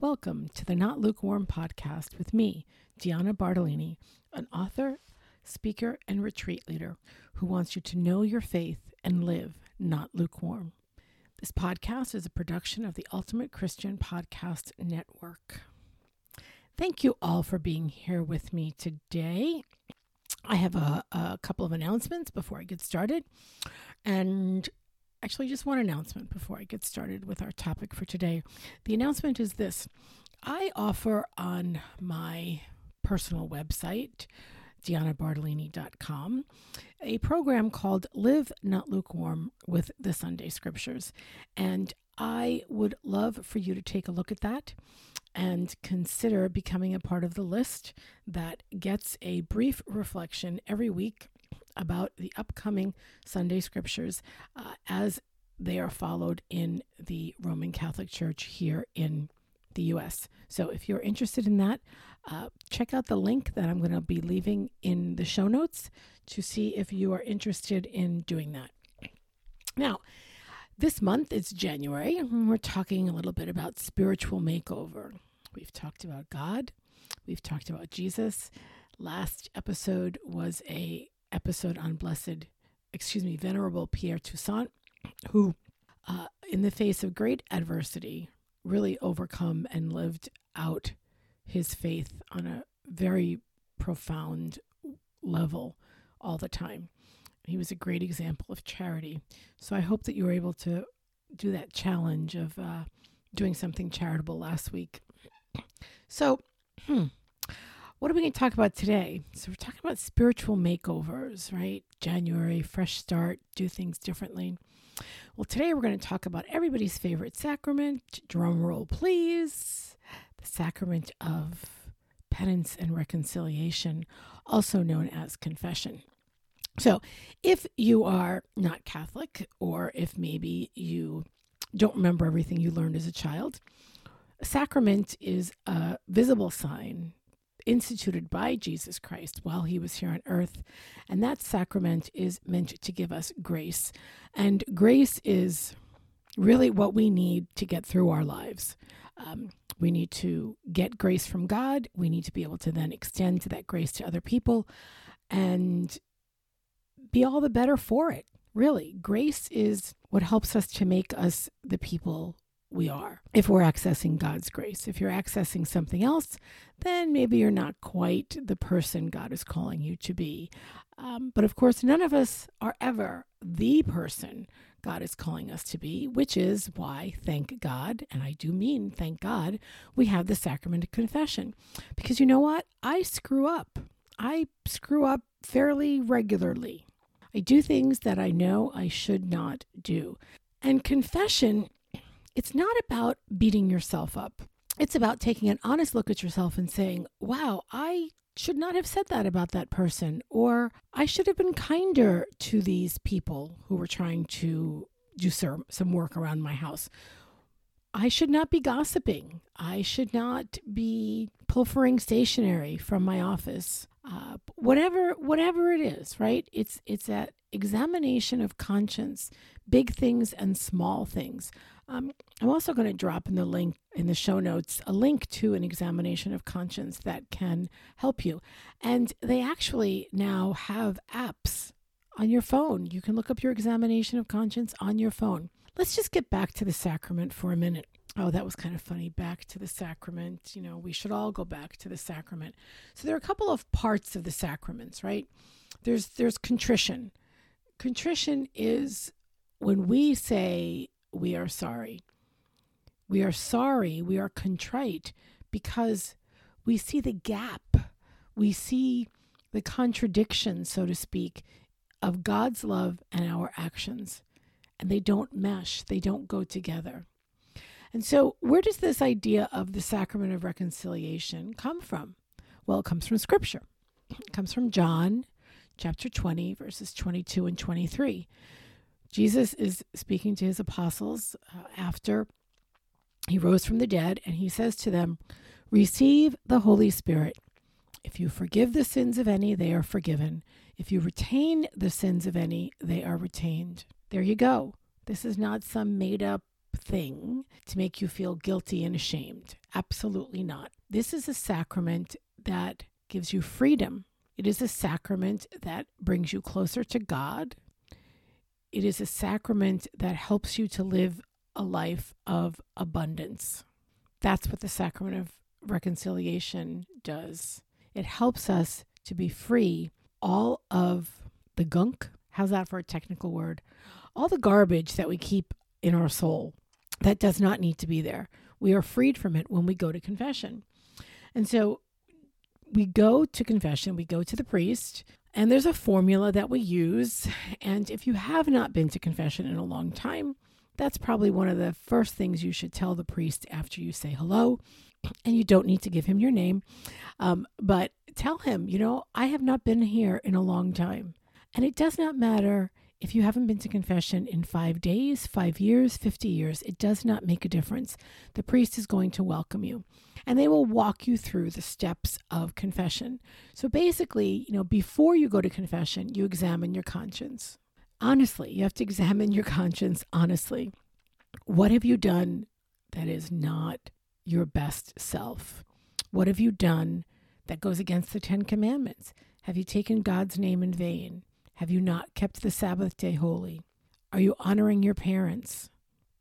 Welcome to the Not Lukewarm podcast with me, Deanna Bartalini, an author, speaker, and retreat leader who wants you to know your faith and live not lukewarm. This podcast is a production of the Ultimate Christian Podcast Network. Thank you all for being here with me today. I have a, a couple of announcements before I get started. And actually, just one announcement before I get started with our topic for today. The announcement is this I offer on my personal website, deannabartalini.com, a program called Live Not Lukewarm with the Sunday Scriptures. And I would love for you to take a look at that and consider becoming a part of the list that gets a brief reflection every week about the upcoming Sunday scriptures uh, as they are followed in the Roman Catholic Church here in the U.S. So if you're interested in that, uh, check out the link that I'm going to be leaving in the show notes to see if you are interested in doing that. Now, this month it's January, and we're talking a little bit about spiritual makeover. We've talked about God, we've talked about Jesus. Last episode was a episode on blessed, excuse me, venerable Pierre Toussaint, who, uh, in the face of great adversity, really overcome and lived out his faith on a very profound level all the time. He was a great example of charity. So I hope that you were able to do that challenge of uh, doing something charitable last week. So, hmm, what are we going to talk about today? So, we're talking about spiritual makeovers, right? January, fresh start, do things differently. Well, today we're going to talk about everybody's favorite sacrament. Drum roll, please. The sacrament of penance and reconciliation, also known as confession. So, if you are not Catholic, or if maybe you don't remember everything you learned as a child, a sacrament is a visible sign instituted by Jesus Christ while he was here on earth. And that sacrament is meant to give us grace. And grace is really what we need to get through our lives. Um, we need to get grace from God. We need to be able to then extend that grace to other people and be all the better for it. Really, grace is what helps us to make us the people we are if we're accessing God's grace. If you're accessing something else, then maybe you're not quite the person God is calling you to be. Um, but of course, none of us are ever the person God is calling us to be, which is why, thank God, and I do mean thank God, we have the sacrament of confession. Because you know what? I screw up. I screw up fairly regularly. I do things that I know I should not do. And confession it's not about beating yourself up. It's about taking an honest look at yourself and saying, wow, I should not have said that about that person, or I should have been kinder to these people who were trying to do some, work around my house. I should not be gossiping. I should not be pilfering stationery from my office. Uh, whatever, whatever it is, right? It's it's that examination of conscience, big things and small things. Um, I'm also going to drop in the link in the show notes a link to an examination of conscience that can help you. And they actually now have apps on your phone. You can look up your examination of conscience on your phone. Let's just get back to the sacrament for a minute. Oh, that was kind of funny. Back to the sacrament. You know, we should all go back to the sacrament. So there are a couple of parts of the sacraments, right? There's there's contrition. Contrition is when we say we are sorry. We are sorry, we are contrite because we see the gap. We see the contradiction, so to speak, of God's love and our actions. And they don't mesh, they don't go together. And so, where does this idea of the sacrament of reconciliation come from? Well, it comes from Scripture. It comes from John chapter 20, verses 22 and 23. Jesus is speaking to his apostles uh, after he rose from the dead, and he says to them, Receive the Holy Spirit. If you forgive the sins of any, they are forgiven. If you retain the sins of any, they are retained. There you go. This is not some made up thing to make you feel guilty and ashamed. Absolutely not. This is a sacrament that gives you freedom. It is a sacrament that brings you closer to God. It is a sacrament that helps you to live a life of abundance. That's what the sacrament of reconciliation does. It helps us to be free all of the gunk. How's that for a technical word? All the garbage that we keep in our soul that does not need to be there. We are freed from it when we go to confession. And so we go to confession, we go to the priest, and there's a formula that we use. And if you have not been to confession in a long time, that's probably one of the first things you should tell the priest after you say hello. And you don't need to give him your name, um, but tell him, you know, I have not been here in a long time. And it does not matter if you haven't been to confession in five days, five years, 50 years, it does not make a difference. The priest is going to welcome you and they will walk you through the steps of confession. So basically, you know, before you go to confession, you examine your conscience. Honestly, you have to examine your conscience honestly. What have you done that is not your best self? What have you done that goes against the Ten Commandments? Have you taken God's name in vain? Have you not kept the Sabbath day holy? Are you honoring your parents?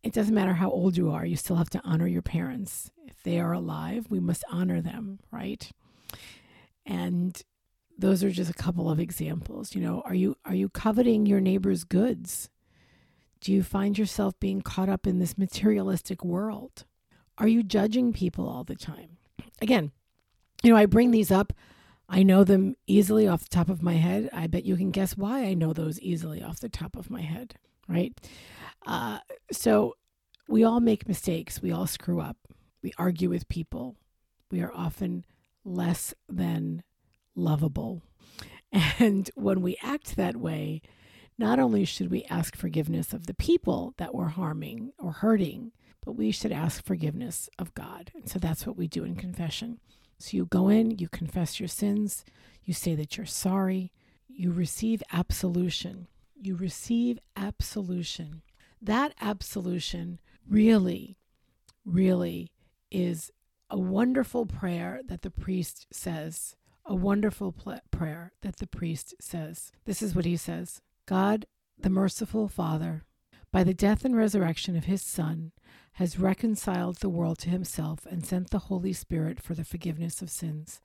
It doesn't matter how old you are, you still have to honor your parents. If they are alive, we must honor them, right? And those are just a couple of examples. You know, are you are you coveting your neighbor's goods? Do you find yourself being caught up in this materialistic world? Are you judging people all the time? Again, you know, I bring these up. I know them easily off the top of my head. I bet you can guess why I know those easily off the top of my head, right? Uh, so we all make mistakes. We all screw up. We argue with people. We are often less than lovable. And when we act that way, not only should we ask forgiveness of the people that we're harming or hurting, but we should ask forgiveness of God. And so that's what we do in confession. So you go in, you confess your sins, you say that you're sorry, you receive absolution. You receive absolution. That absolution really, really is a wonderful prayer that the priest says. A wonderful pl- prayer that the priest says. This is what he says God, the merciful Father, by the death and resurrection of his Son, has reconciled the world to himself and sent the Holy Spirit for the forgiveness of sins.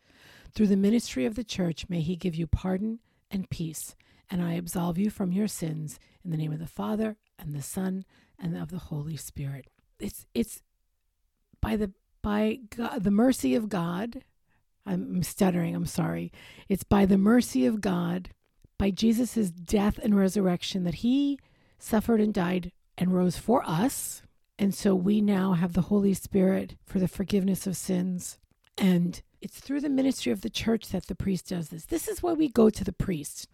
Through the ministry of the Church, may he give you pardon and peace, and I absolve you from your sins in the name of the Father and the Son and of the Holy Spirit. It's it's by the by God, the mercy of God. I'm stuttering. I'm sorry. It's by the mercy of God, by Jesus' death and resurrection, that He suffered and died and rose for us. And so we now have the Holy Spirit for the forgiveness of sins. And it's through the ministry of the church that the priest does this. This is why we go to the priest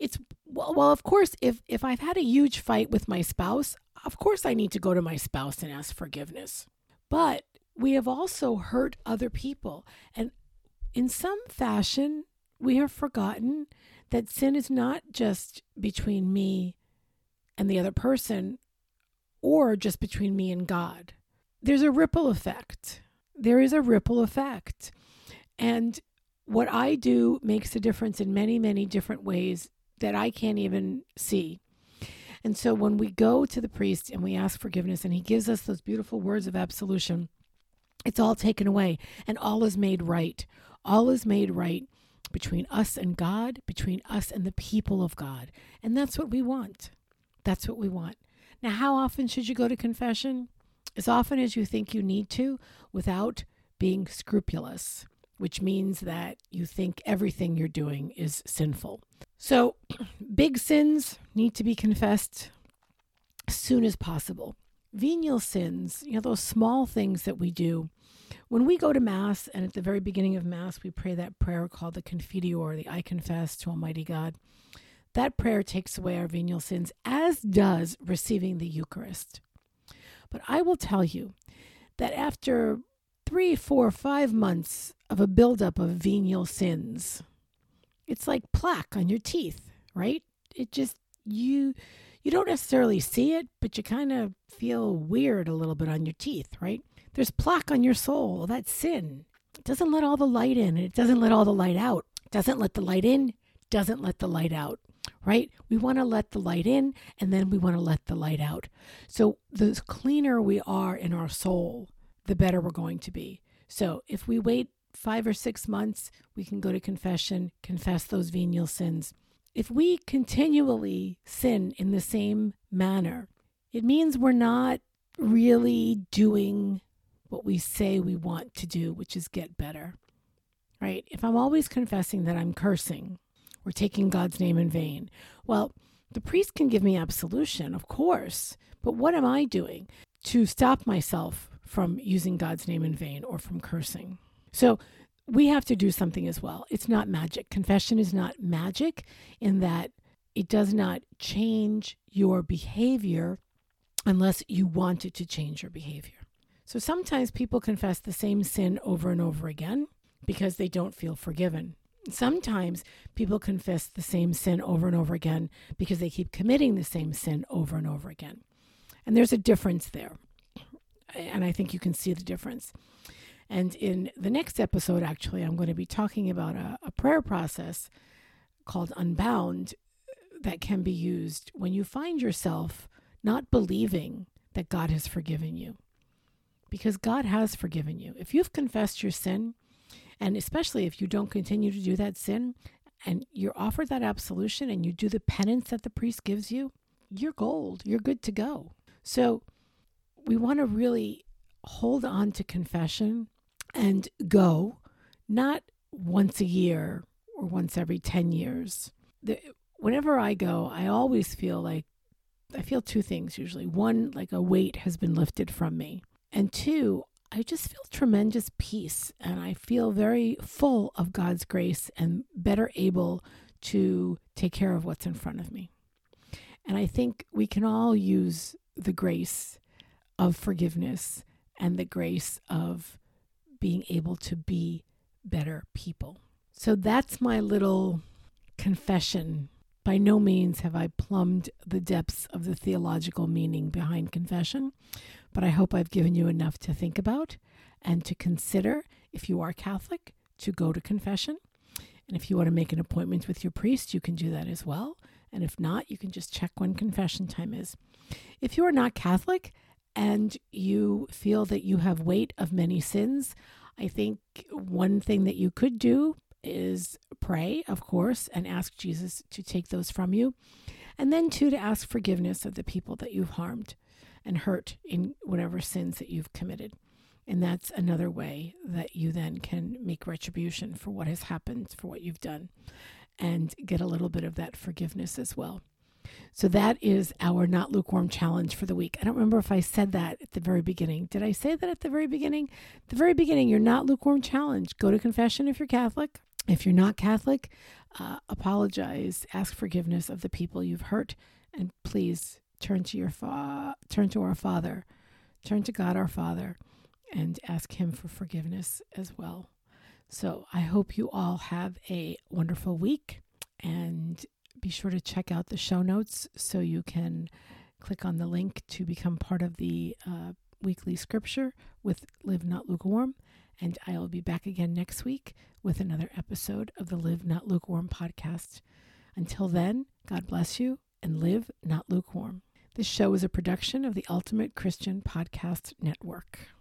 it's well, well of course if if i've had a huge fight with my spouse of course i need to go to my spouse and ask forgiveness but we have also hurt other people and in some fashion we have forgotten that sin is not just between me and the other person or just between me and god there's a ripple effect there is a ripple effect and what I do makes a difference in many, many different ways that I can't even see. And so when we go to the priest and we ask forgiveness and he gives us those beautiful words of absolution, it's all taken away and all is made right. All is made right between us and God, between us and the people of God. And that's what we want. That's what we want. Now, how often should you go to confession? As often as you think you need to without being scrupulous, which means that you think everything you're doing is sinful. So, big sins need to be confessed as soon as possible. Venial sins, you know, those small things that we do. When we go to Mass, and at the very beginning of Mass, we pray that prayer called the Confiteor, the I confess to Almighty God. That prayer takes away our venial sins, as does receiving the Eucharist. But I will tell you that after three, four, five months of a buildup of venial sins, it's like plaque on your teeth, right? It just you you don't necessarily see it, but you kind of feel weird a little bit on your teeth, right? There's plaque on your soul. That's sin. It doesn't let all the light in, and it doesn't let all the light out. It doesn't let the light in, doesn't let the light out, right? We want to let the light in, and then we want to let the light out. So the cleaner we are in our soul, the better we're going to be. So if we wait five or six months, we can go to confession, confess those venial sins. If we continually sin in the same manner, it means we're not really doing what we say we want to do, which is get better. Right? If I'm always confessing that I'm cursing or taking God's name in vain, well, the priest can give me absolution, of course, but what am I doing to stop myself from using God's name in vain or from cursing? So we have to do something as well. It's not magic. Confession is not magic in that it does not change your behavior unless you want it to change your behavior. So sometimes people confess the same sin over and over again because they don't feel forgiven. Sometimes people confess the same sin over and over again because they keep committing the same sin over and over again. And there's a difference there. And I think you can see the difference. And in the next episode, actually, I'm going to be talking about a, a prayer process called Unbound that can be used when you find yourself not believing that God has forgiven you. Because God has forgiven you. If you've confessed your sin, and especially if you don't continue to do that sin, and you're offered that absolution and you do the penance that the priest gives you, you're gold. You're good to go. So we want to really hold on to confession and go, not once a year or once every 10 years. The, whenever I go, I always feel like I feel two things usually. One, like a weight has been lifted from me. And two, I just feel tremendous peace and I feel very full of God's grace and better able to take care of what's in front of me. And I think we can all use the grace of forgiveness and the grace of being able to be better people. So that's my little confession. By no means have I plumbed the depths of the theological meaning behind confession, but I hope I've given you enough to think about and to consider if you are Catholic to go to confession. And if you want to make an appointment with your priest, you can do that as well. And if not, you can just check when confession time is. If you are not Catholic and you feel that you have weight of many sins, I think one thing that you could do is pray, of course, and ask Jesus to take those from you. And then, two, to ask forgiveness of the people that you've harmed and hurt in whatever sins that you've committed. And that's another way that you then can make retribution for what has happened, for what you've done, and get a little bit of that forgiveness as well. So that is our not lukewarm challenge for the week. I don't remember if I said that at the very beginning. Did I say that at the very beginning? the very beginning, your not lukewarm challenge. Go to confession if you're Catholic. If you're not Catholic, uh, apologize, ask forgiveness of the people you've hurt, and please turn to your fa- turn to our Father, turn to God our Father, and ask Him for forgiveness as well. So I hope you all have a wonderful week and be sure to check out the show notes so you can click on the link to become part of the uh, weekly scripture with Live Not Lukewarm. And I will be back again next week with another episode of the Live Not Lukewarm podcast. Until then, God bless you and live not lukewarm. This show is a production of the Ultimate Christian Podcast Network.